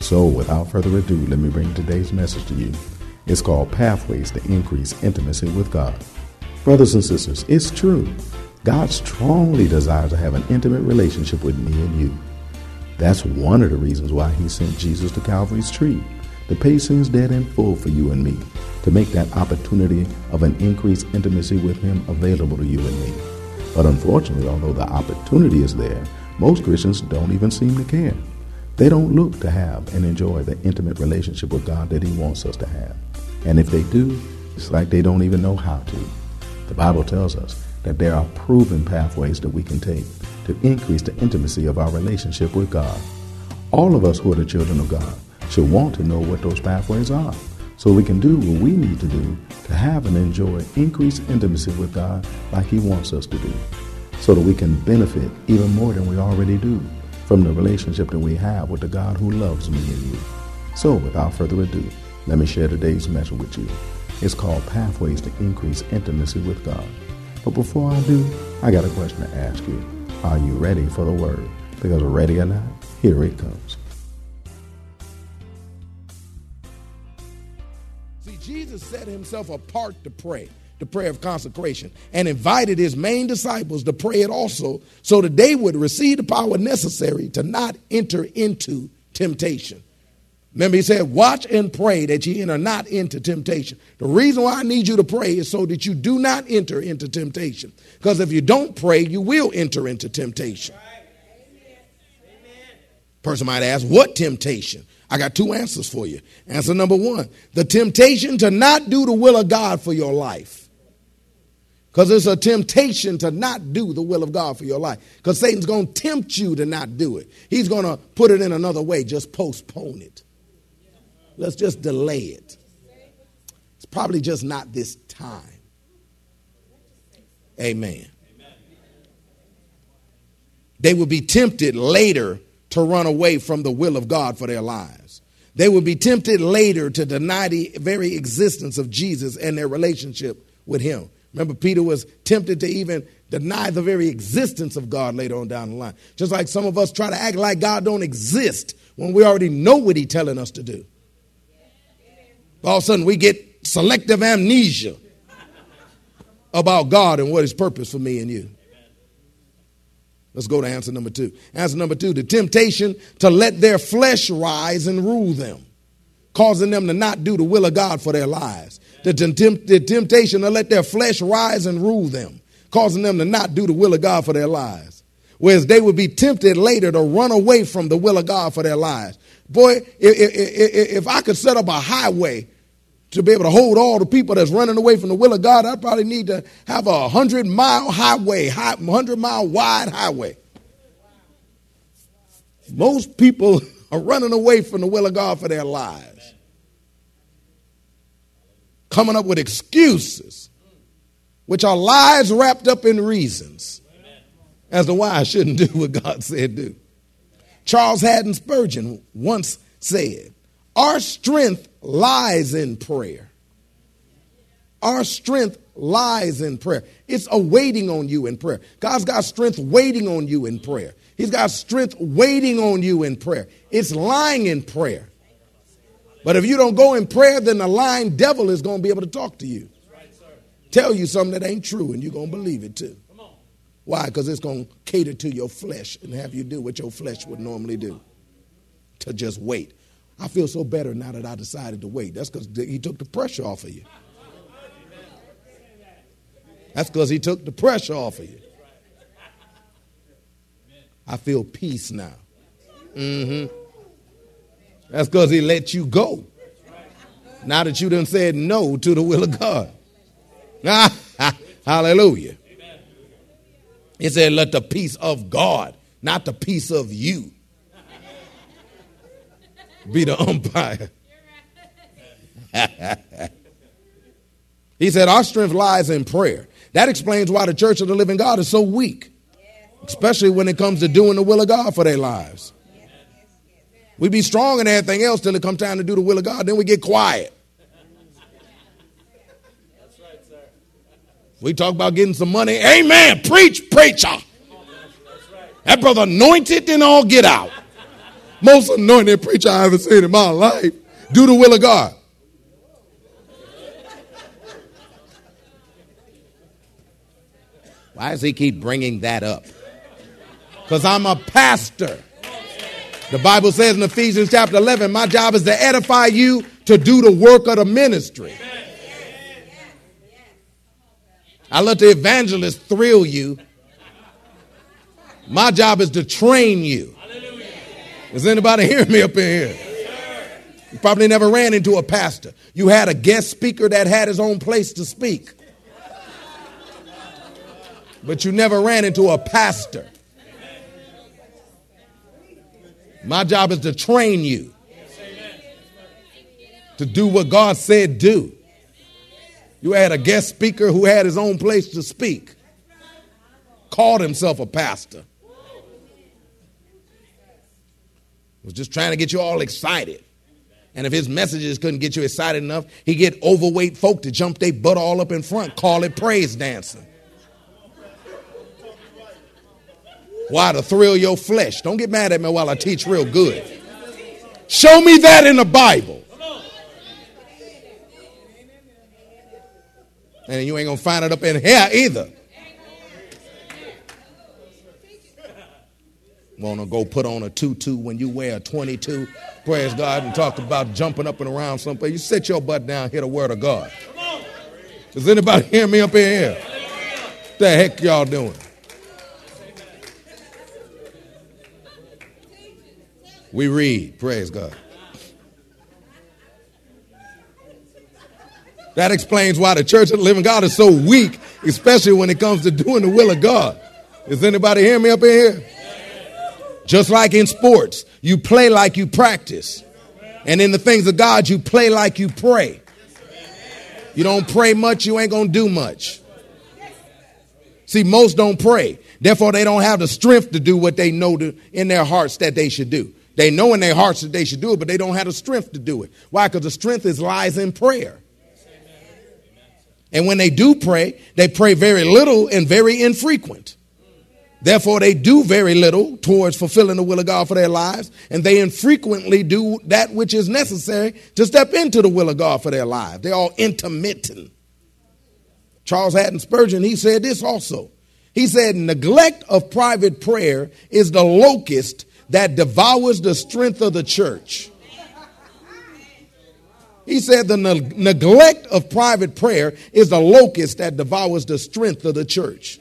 So, without further ado, let me bring today's message to you. It's called Pathways to Increase Intimacy with God. Brothers and sisters, it's true. God strongly desires to have an intimate relationship with me and you. That's one of the reasons why He sent Jesus to Calvary's tree to pay sins dead and full for you and me, to make that opportunity of an increased intimacy with Him available to you and me. But unfortunately, although the opportunity is there, most Christians don't even seem to care. They don't look to have and enjoy the intimate relationship with God that He wants us to have. And if they do, it's like they don't even know how to. The Bible tells us that there are proven pathways that we can take to increase the intimacy of our relationship with God. All of us who are the children of God should want to know what those pathways are so we can do what we need to do to have and enjoy increased intimacy with God like He wants us to do, so that we can benefit even more than we already do from the relationship that we have with the God who loves me and you. So, without further ado, let me share today's message with you. It's called Pathways to Increase Intimacy with God. But before I do, I got a question to ask you. Are you ready for the word? Because ready or not, here it comes. See, Jesus set himself apart to pray the prayer of consecration, and invited his main disciples to pray it also so that they would receive the power necessary to not enter into temptation. Remember, he said, Watch and pray that ye enter not into temptation. The reason why I need you to pray is so that you do not enter into temptation. Because if you don't pray, you will enter into temptation. Person might ask, What temptation? I got two answers for you. Answer number one the temptation to not do the will of God for your life. Because it's a temptation to not do the will of God for your life. Because Satan's going to tempt you to not do it. He's going to put it in another way. Just postpone it. Let's just delay it. It's probably just not this time. Amen. They will be tempted later to run away from the will of God for their lives. They will be tempted later to deny the very existence of Jesus and their relationship with Him. Remember, Peter was tempted to even deny the very existence of God later on down the line. Just like some of us try to act like God don't exist when we already know what He's telling us to do. All of a sudden, we get selective amnesia about God and what His purpose for me and you. Let's go to answer number two. Answer number two the temptation to let their flesh rise and rule them, causing them to not do the will of God for their lives the, tempt, the temptation to let their flesh rise and rule them, causing them to not do the will of God for their lives. Whereas they would be tempted later to run away from the will of God for their lives. Boy, if, if, if I could set up a highway to be able to hold all the people that's running away from the will of God, I probably need to have a hundred mile highway, hundred mile wide highway. Most people are running away from the will of God for their lives coming up with excuses, which are lies wrapped up in reasons as to why I shouldn't do what God said do. Charles Haddon Spurgeon once said, Our strength lies in prayer. Our strength lies in prayer. It's awaiting on you in prayer. God's got strength waiting on you in prayer. He's got strength waiting on you in prayer. It's lying in prayer. But if you don't go in prayer, then the lying devil is going to be able to talk to you. Tell you something that ain't true, and you're going to believe it too. Why? Because it's going to cater to your flesh and have you do what your flesh would normally do. to just wait. I feel so better now that I decided to wait. That's because he took the pressure off of you. That's because he took the pressure off of you. I feel peace now. Mm-hmm. That's because he let you go. Now that you done said no to the will of God. Hallelujah. He said, let the peace of God, not the peace of you, be the umpire. he said, Our strength lies in prayer. That explains why the church of the living God is so weak, especially when it comes to doing the will of God for their lives. We be strong in everything else till it comes time to do the will of God. Then we get quiet. That's right, sir. We talk about getting some money. Amen. Preach, preacher. That brother anointed, then all get out. Most anointed preacher I ever seen in my life. Do the will of God. Why does he keep bringing that up? Because I'm a pastor. The Bible says in Ephesians chapter 11, my job is to edify you to do the work of the ministry. I let the evangelist thrill you. My job is to train you. Is anybody hearing me up in here? You probably never ran into a pastor. You had a guest speaker that had his own place to speak. But you never ran into a pastor. My job is to train you to do what God said do. You had a guest speaker who had his own place to speak, called himself a pastor. Was just trying to get you all excited. And if his messages couldn't get you excited enough, he get overweight folk to jump their butt all up in front, call it praise dancing. Why? To thrill your flesh. Don't get mad at me while I teach real good. Show me that in the Bible. And you ain't going to find it up in here either. Want to go put on a tutu when you wear a 22, praise God, and talk about jumping up and around someplace. You sit your butt down, hear the word of God. Does anybody hear me up in here? What the heck y'all doing? We read, praise God. That explains why the church of the living God is so weak, especially when it comes to doing the will of God. Does anybody hear me up in here? Just like in sports, you play like you practice. And in the things of God, you play like you pray. You don't pray much, you ain't going to do much. See, most don't pray. Therefore, they don't have the strength to do what they know to, in their hearts that they should do. They know in their hearts that they should do it, but they don't have the strength to do it. Why? Because the strength is lies in prayer. And when they do pray, they pray very little and very infrequent. Therefore, they do very little towards fulfilling the will of God for their lives, and they infrequently do that which is necessary to step into the will of God for their lives. They're all intermittent. Charles Haddon Spurgeon, he said this also. He said, neglect of private prayer is the locust that devours the strength of the church. He said the ne- neglect of private prayer is the locust that devours the strength of the church.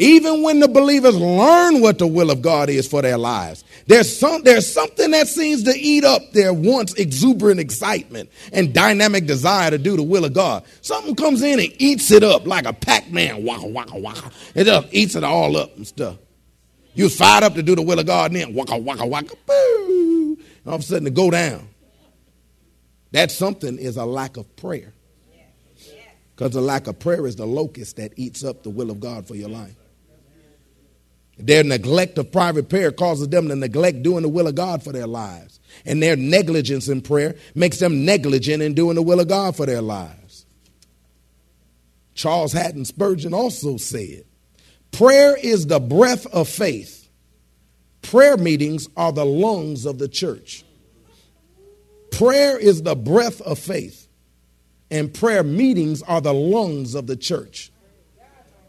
Even when the believers learn what the will of God is for their lives, there's, some, there's something that seems to eat up their once exuberant excitement and dynamic desire to do the will of God. Something comes in and eats it up like a Pac Man, waka, waka, waka. It just eats it all up and stuff. You was fired up to do the will of God, and then waka, waka, waka, boo. All of a sudden to go down. That something is a lack of prayer. Because the lack of prayer is the locust that eats up the will of God for your life. Their neglect of private prayer causes them to neglect doing the will of God for their lives. And their negligence in prayer makes them negligent in doing the will of God for their lives. Charles Haddon Spurgeon also said, Prayer is the breath of faith. Prayer meetings are the lungs of the church. Prayer is the breath of faith, and prayer meetings are the lungs of the church.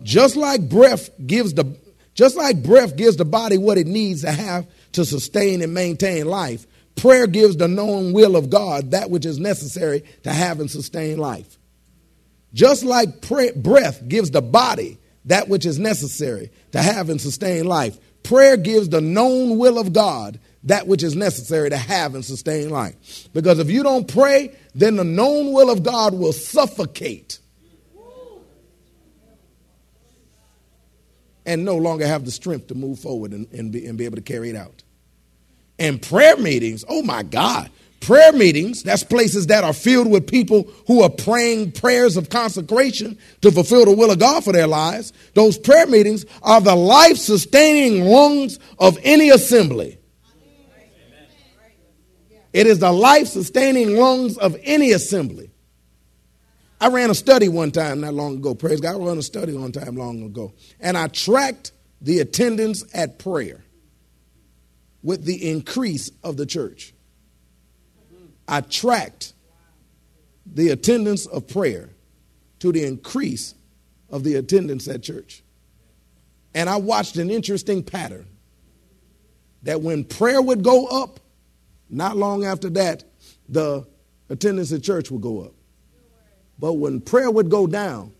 Just like breath gives the just like breath gives the body what it needs to have to sustain and maintain life, prayer gives the known will of God that which is necessary to have and sustain life. Just like breath gives the body that which is necessary to have and sustain life, prayer gives the known will of God that which is necessary to have and sustain life. Because if you don't pray, then the known will of God will suffocate and no longer have the strength to move forward and, and, be, and be able to carry it out. And prayer meetings, oh my God, prayer meetings, that's places that are filled with people who are praying prayers of consecration to fulfill the will of God for their lives. Those prayer meetings are the life sustaining lungs of any assembly. It is the life sustaining lungs of any assembly. I ran a study one time not long ago. Praise God. I ran a study one time long ago. And I tracked the attendance at prayer with the increase of the church. I tracked the attendance of prayer to the increase of the attendance at church. And I watched an interesting pattern that when prayer would go up, not long after that, the attendance at church would go up. But when prayer would go down,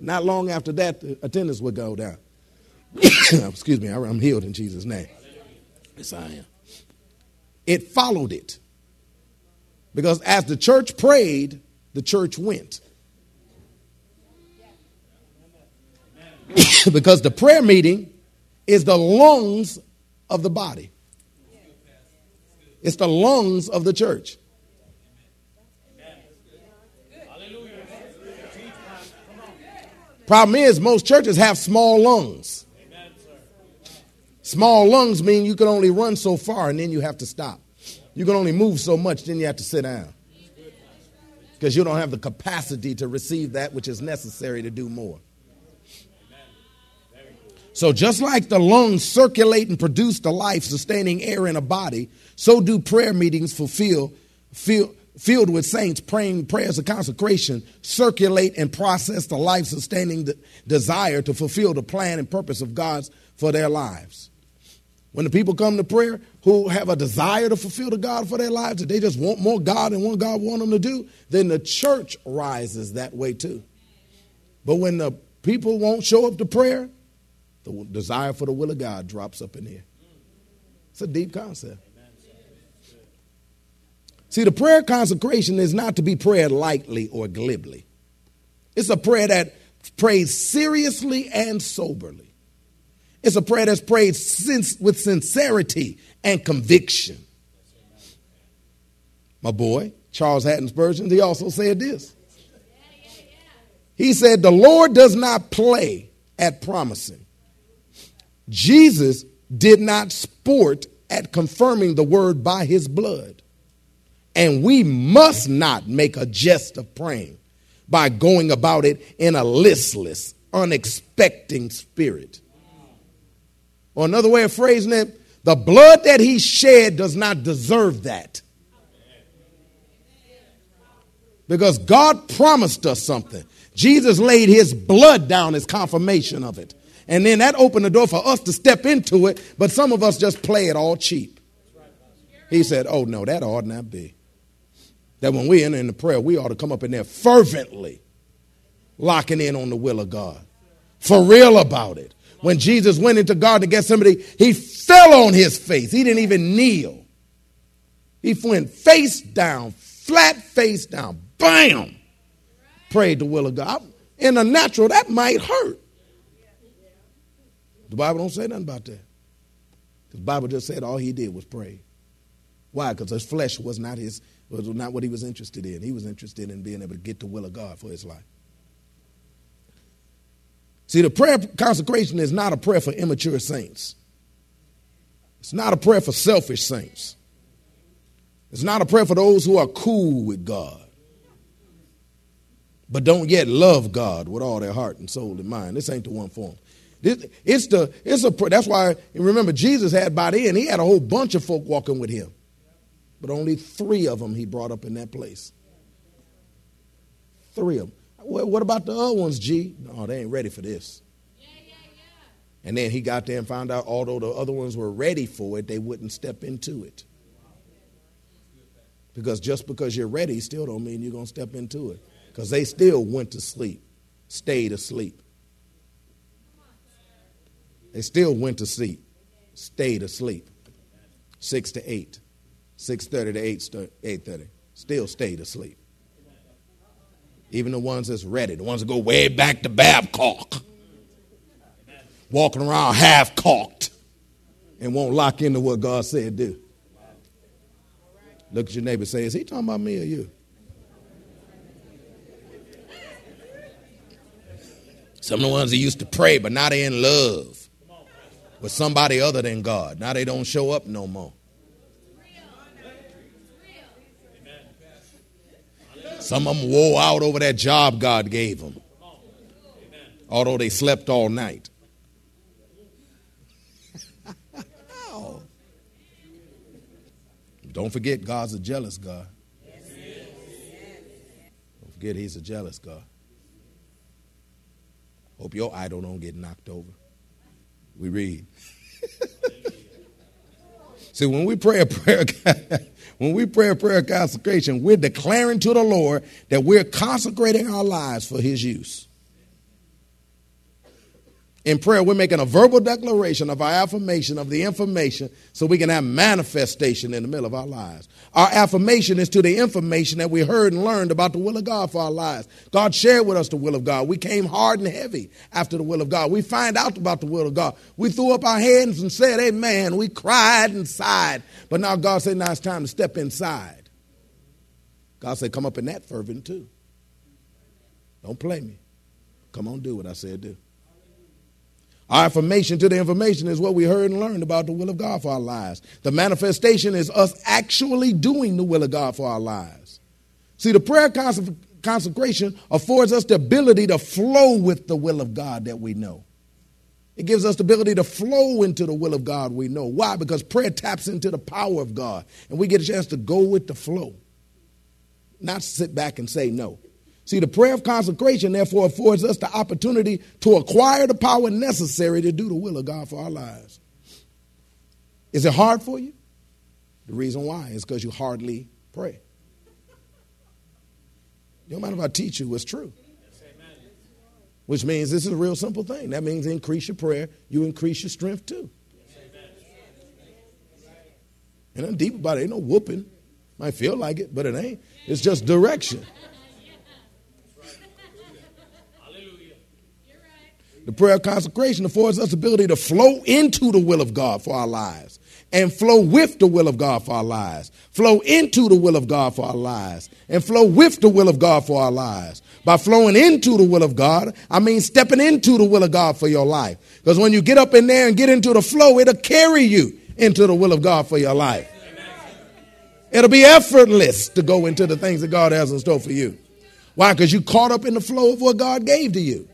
not long after that, the attendance would go down. Excuse me, I'm healed in Jesus' name. Yes, I am. It followed it. Because as the church prayed, the church went. because the prayer meeting is the lungs of the body, it's the lungs of the church. Problem is, most churches have small lungs. Small lungs mean you can only run so far and then you have to stop. You can only move so much, then you have to sit down. Because you don't have the capacity to receive that which is necessary to do more. So, just like the lungs circulate and produce the life sustaining air in a body, so do prayer meetings fulfill, filled with saints praying prayers of consecration circulate and process the life sustaining desire to fulfill the plan and purpose of God's for their lives. When the people come to prayer who have a desire to fulfill the God for their lives, that they just want more God and what God want them to do, then the church rises that way too. But when the people won't show up to prayer, the desire for the will of God drops up in here. It's a deep concept. See, the prayer consecration is not to be prayed lightly or glibly. It's a prayer that prays seriously and soberly. It's a prayer that's prayed with sincerity and conviction. My boy, Charles Haddon Spurgeon, he also said this. He said, The Lord does not play at promising. Jesus did not sport at confirming the word by his blood. And we must not make a jest of praying by going about it in a listless, unexpecting spirit. Or another way of phrasing it, the blood that he shed does not deserve that. Because God promised us something. Jesus laid his blood down as confirmation of it. And then that opened the door for us to step into it, but some of us just play it all cheap. He said, Oh, no, that ought not be that when we enter into prayer, we ought to come up in there fervently, locking in on the will of God, for real about it. When Jesus went into God to get somebody, he fell on his face. He didn't even kneel. He went face down, flat face down, bam, prayed the will of God. In the natural, that might hurt. The Bible don't say nothing about that. The Bible just said all he did was pray. Why? Because his flesh was not his was not what he was interested in. He was interested in being able to get the will of God for his life. See, the prayer consecration is not a prayer for immature saints. It's not a prayer for selfish saints. It's not a prayer for those who are cool with God, but don't yet love God with all their heart and soul and mind. This ain't the one for them. This, it's the it's a that's why remember Jesus had by then he had a whole bunch of folk walking with him. But only three of them he brought up in that place. Three of them. What about the other ones, G? No, they ain't ready for this. Yeah, yeah, yeah. And then he got there and found out, although the other ones were ready for it, they wouldn't step into it. Because just because you're ready still don't mean you're going to step into it. Because they still went to sleep, stayed asleep. They still went to sleep, stayed asleep. Six to eight, six thirty to eight eight thirty, still stayed asleep. Even the ones that's ready, the ones that go way back to Babcock, walking around half cocked, and won't lock into what God said do. Look at your neighbor. Say, is he talking about me or you? Some of the ones that used to pray, but now they in love with somebody other than God. Now they don't show up no more. Some of them wore out over that job God gave them, although they slept all night. Don't forget, God's a jealous God. Don't forget, He's a jealous God. Hope your idol don't get knocked over. We read. See, when we pray a prayer, when we pray a prayer of consecration, we're declaring to the Lord that we're consecrating our lives for His use. In prayer, we're making a verbal declaration of our affirmation of the information so we can have manifestation in the middle of our lives. Our affirmation is to the information that we heard and learned about the will of God for our lives. God shared with us the will of God. We came hard and heavy after the will of God. We find out about the will of God. We threw up our hands and said, Amen. We cried and sighed. But now God said, Now it's time to step inside. God said, Come up in that fervent too. Don't play me. Come on, do what I said do. Our affirmation to the information is what we heard and learned about the will of God for our lives. The manifestation is us actually doing the will of God for our lives. See, the prayer consecration affords us the ability to flow with the will of God that we know. It gives us the ability to flow into the will of God we know. Why? Because prayer taps into the power of God, and we get a chance to go with the flow, not sit back and say no. See, the prayer of consecration, therefore, affords us the opportunity to acquire the power necessary to do the will of God for our lives. Is it hard for you? The reason why is because you hardly pray. You don't mind if I teach you what's true. Which means this is a real simple thing. That means increase your prayer, you increase your strength too. And I'm deep about it. Ain't no whooping. Might feel like it, but it ain't. It's just direction. The prayer of consecration affords us the ability to flow into the will of God for our lives and flow with the will of God for our lives. Flow into the will of God for our lives and flow with the will of God for our lives. By flowing into the will of God, I mean stepping into the will of God for your life. Because when you get up in there and get into the flow, it'll carry you into the will of God for your life. It'll be effortless to go into the things that God has in store for you. Why? Because you caught up in the flow of what God gave to you.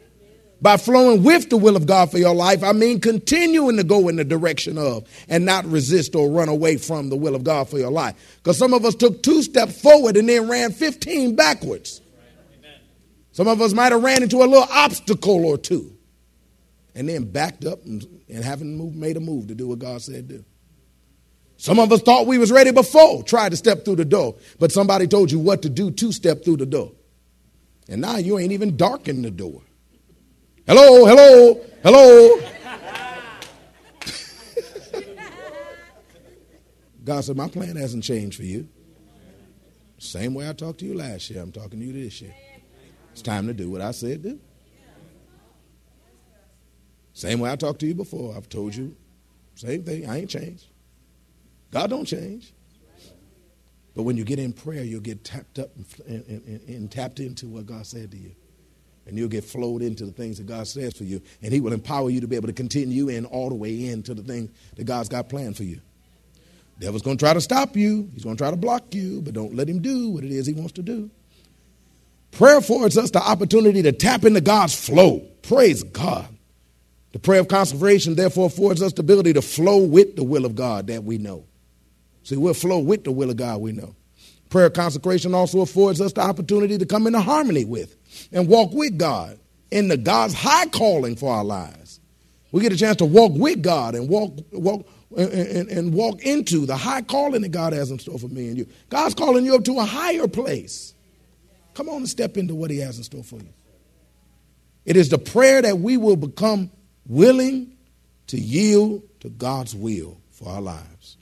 By flowing with the will of God for your life, I mean continuing to go in the direction of and not resist or run away from the will of God for your life. Because some of us took two steps forward and then ran 15 backwards. Some of us might have ran into a little obstacle or two and then backed up and, and haven't moved, made a move to do what God said do. Some of us thought we was ready before, tried to step through the door, but somebody told you what to do to step through the door. And now you ain't even darkened the door. Hello, hello, hello. God said, My plan hasn't changed for you. Same way I talked to you last year, I'm talking to you this year. It's time to do what I said do. Same way I talked to you before. I've told you, same thing. I ain't changed. God don't change. But when you get in prayer, you'll get tapped up and, and, and, and tapped into what God said to you and you'll get flowed into the things that God says for you. And He will empower you to be able to continue in all the way into the things that God's got planned for you. Devil's going to try to stop you. He's going to try to block you, but don't let him do what it is he wants to do. Prayer affords us the opportunity to tap into God's flow. Praise God. The prayer of consecration, therefore, affords us the ability to flow with the will of God that we know. See, we'll flow with the will of God we know. Prayer of consecration also affords us the opportunity to come into harmony with and walk with God in the God's high calling for our lives. We get a chance to walk with God and walk, walk, and, and, walk into the high calling that God has in store for me and you. God's calling you up to a higher place. Come on and step into what He has in store for you. It is the prayer that we will become willing to yield to God's will for our lives.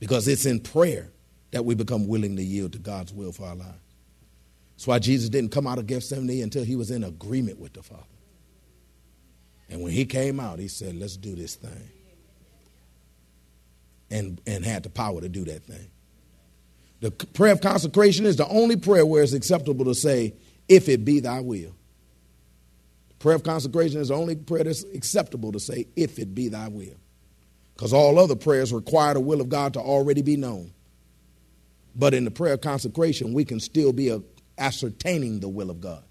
Because it's in prayer that we become willing to yield to God's will for our lives. That's why Jesus didn't come out of Gethsemane until he was in agreement with the Father. And when he came out, he said, Let's do this thing. And, and had the power to do that thing. The prayer of consecration is the only prayer where it's acceptable to say, If it be thy will. The prayer of consecration is the only prayer that's acceptable to say, If it be thy will. Because all other prayers require the will of God to already be known. But in the prayer of consecration, we can still be a, ascertaining the will of God.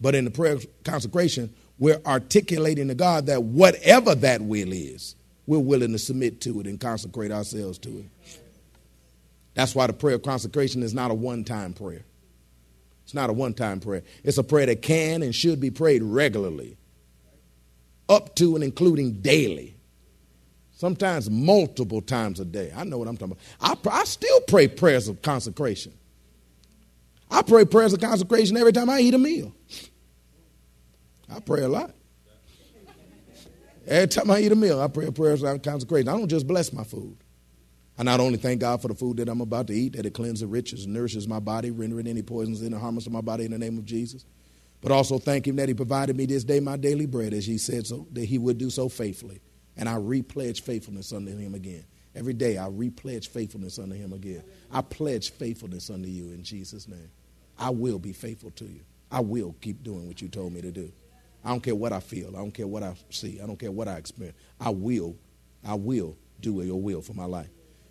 But in the prayer of consecration, we're articulating to God that whatever that will is, we're willing to submit to it and consecrate ourselves to it. That's why the prayer of consecration is not a one time prayer. It's not a one time prayer. It's a prayer that can and should be prayed regularly, up to and including daily. Sometimes multiple times a day. I know what I'm talking about. I, I still pray prayers of consecration. I pray prayers of consecration every time I eat a meal. I pray a lot. Every time I eat a meal, I pray prayers of consecration. I don't just bless my food. I not only thank God for the food that I'm about to eat, that it cleanses, enriches, nourishes my body, rendering any poisons in or harmless to my body in the name of Jesus, but also thank Him that He provided me this day my daily bread, as He said so, that He would do so faithfully. And I repledge faithfulness unto Him again. Every day I repledge faithfulness unto Him again. I pledge faithfulness unto you in Jesus' name. I will be faithful to you. I will keep doing what you told me to do. I don't care what I feel. I don't care what I see. I don't care what I experience. I will, I will do your will for my life.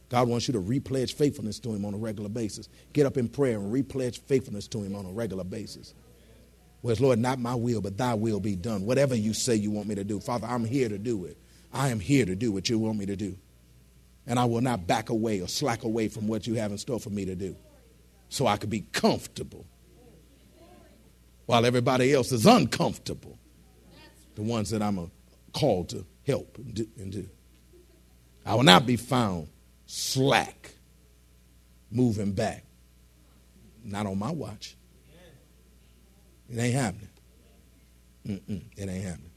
God wants you to repledge faithfulness to Him on a regular basis. Get up in prayer and repledge faithfulness to Him on a regular basis. Whereas, Lord, not my will, but thy will be done. Whatever you say you want me to do. Father, I'm here to do it. I am here to do what you want me to do. And I will not back away or slack away from what you have in store for me to do. So I could be comfortable while everybody else is uncomfortable. The ones that I'm called to help and do. I will not be found slack, moving back. Not on my watch. It ain't happening. Mm-mm, it ain't happening.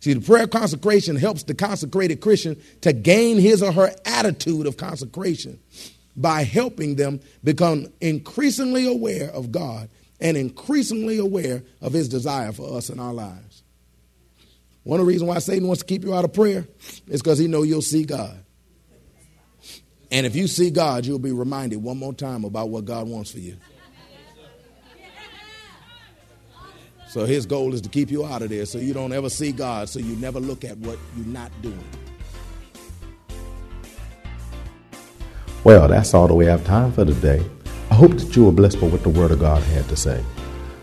See, the prayer of consecration helps the consecrated Christian to gain his or her attitude of consecration by helping them become increasingly aware of God and increasingly aware of his desire for us in our lives. One of the reasons why Satan wants to keep you out of prayer is because he know you'll see God. And if you see God, you'll be reminded one more time about what God wants for you. So his goal is to keep you out of there so you don't ever see God, so you never look at what you're not doing. Well, that's all that we have time for today. I hope that you were blessed by what the Word of God had to say.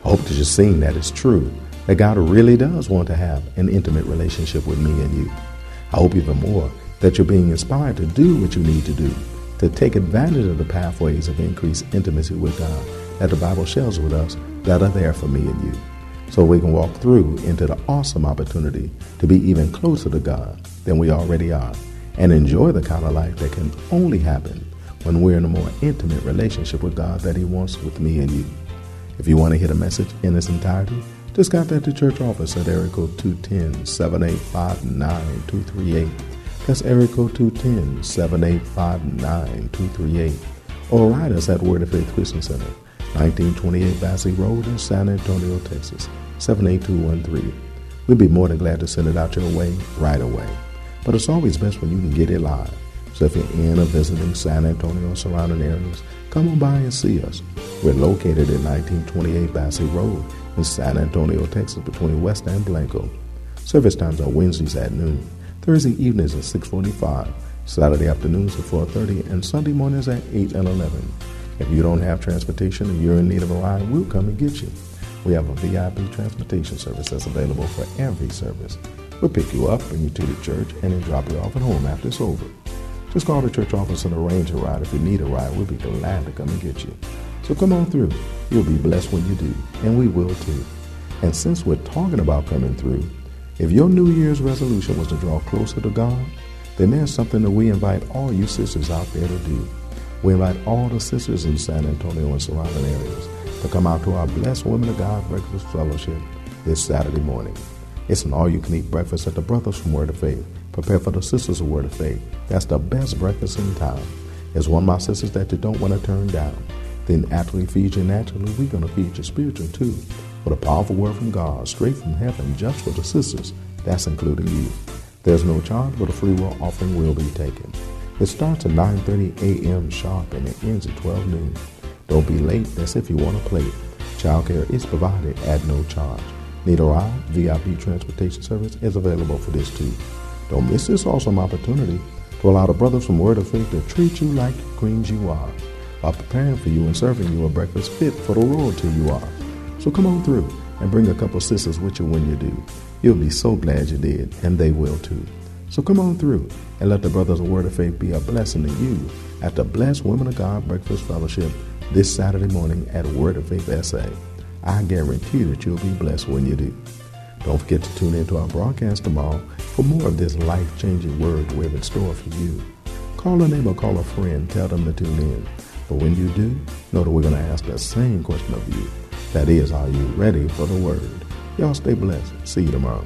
I hope that you're seeing that it's true, that God really does want to have an intimate relationship with me and you. I hope even more that you're being inspired to do what you need to do, to take advantage of the pathways of increased intimacy with God that the Bible shares with us that are there for me and you. So we can walk through into the awesome opportunity to be even closer to God than we already are and enjoy the kind of life that can only happen when we're in a more intimate relationship with God that He wants with me and you. If you want to hear the message in its entirety, just contact the church office at area code 210 785 9238. That's area code 210 785 9238. Or write us at Word of Faith Christian Center, 1928 Basse Road in San Antonio, Texas, 78213. We'd be more than glad to send it out your way right away. But it's always best when you can get it live. So if you're in or visiting San Antonio or surrounding areas, come on by and see us. We're located at 1928 Basse Road in San Antonio, Texas, between West and Blanco. Service times are Wednesdays at noon, Thursday evenings at 6:45, Saturday afternoons at 4:30, and Sunday mornings at 8 and 11. If you don't have transportation and you're in need of a ride, we'll come and get you. We have a VIP transportation service that's available for every service. We'll pick you up, bring you to the church, and then drop you off at home after it's over. Just call the church office and arrange a ride. If you need a ride, we'll be glad to come and get you. So come on through. You'll be blessed when you do, and we will too. And since we're talking about coming through, if your New Year's resolution was to draw closer to God, then there's something that we invite all you sisters out there to do. We invite all the sisters in San Antonio and surrounding areas to come out to our Blessed Women of God Breakfast Fellowship this Saturday morning. It's an all you can eat breakfast at the Brothers from Word of Faith. Prepare for the Sisters of Word of Faith. That's the best breakfast in town. It's one of my sisters that you don't want to turn down. Then after we feed you naturally, we're going to feed you spiritually too. With a powerful word from God, straight from heaven, just for the sisters. That's including you. There's no charge, but a free will offering will be taken. It starts at 9.30 a.m. sharp and it ends at 12 noon. Don't be late, that's if you want to play. Childcare is provided at no charge. Need a? VIP transportation service is available for this too. Don't miss this awesome opportunity to allow the brothers from Word of Faith to treat you like queens you are while preparing for you and serving you a breakfast fit for the royalty you are. So come on through and bring a couple sisters with you when you do. You'll be so glad you did, and they will too. So come on through and let the brothers of Word of Faith be a blessing to you at the Blessed Women of God Breakfast Fellowship this Saturday morning at Word of Faith SA. I guarantee that you'll be blessed when you do. Don't forget to tune in to our broadcast tomorrow for more of this life changing word we have in store for you. Call a neighbor, call a friend, tell them to tune in. But when you do, know that we're going to ask the same question of you. That is, are you ready for the word? Y'all stay blessed. See you tomorrow.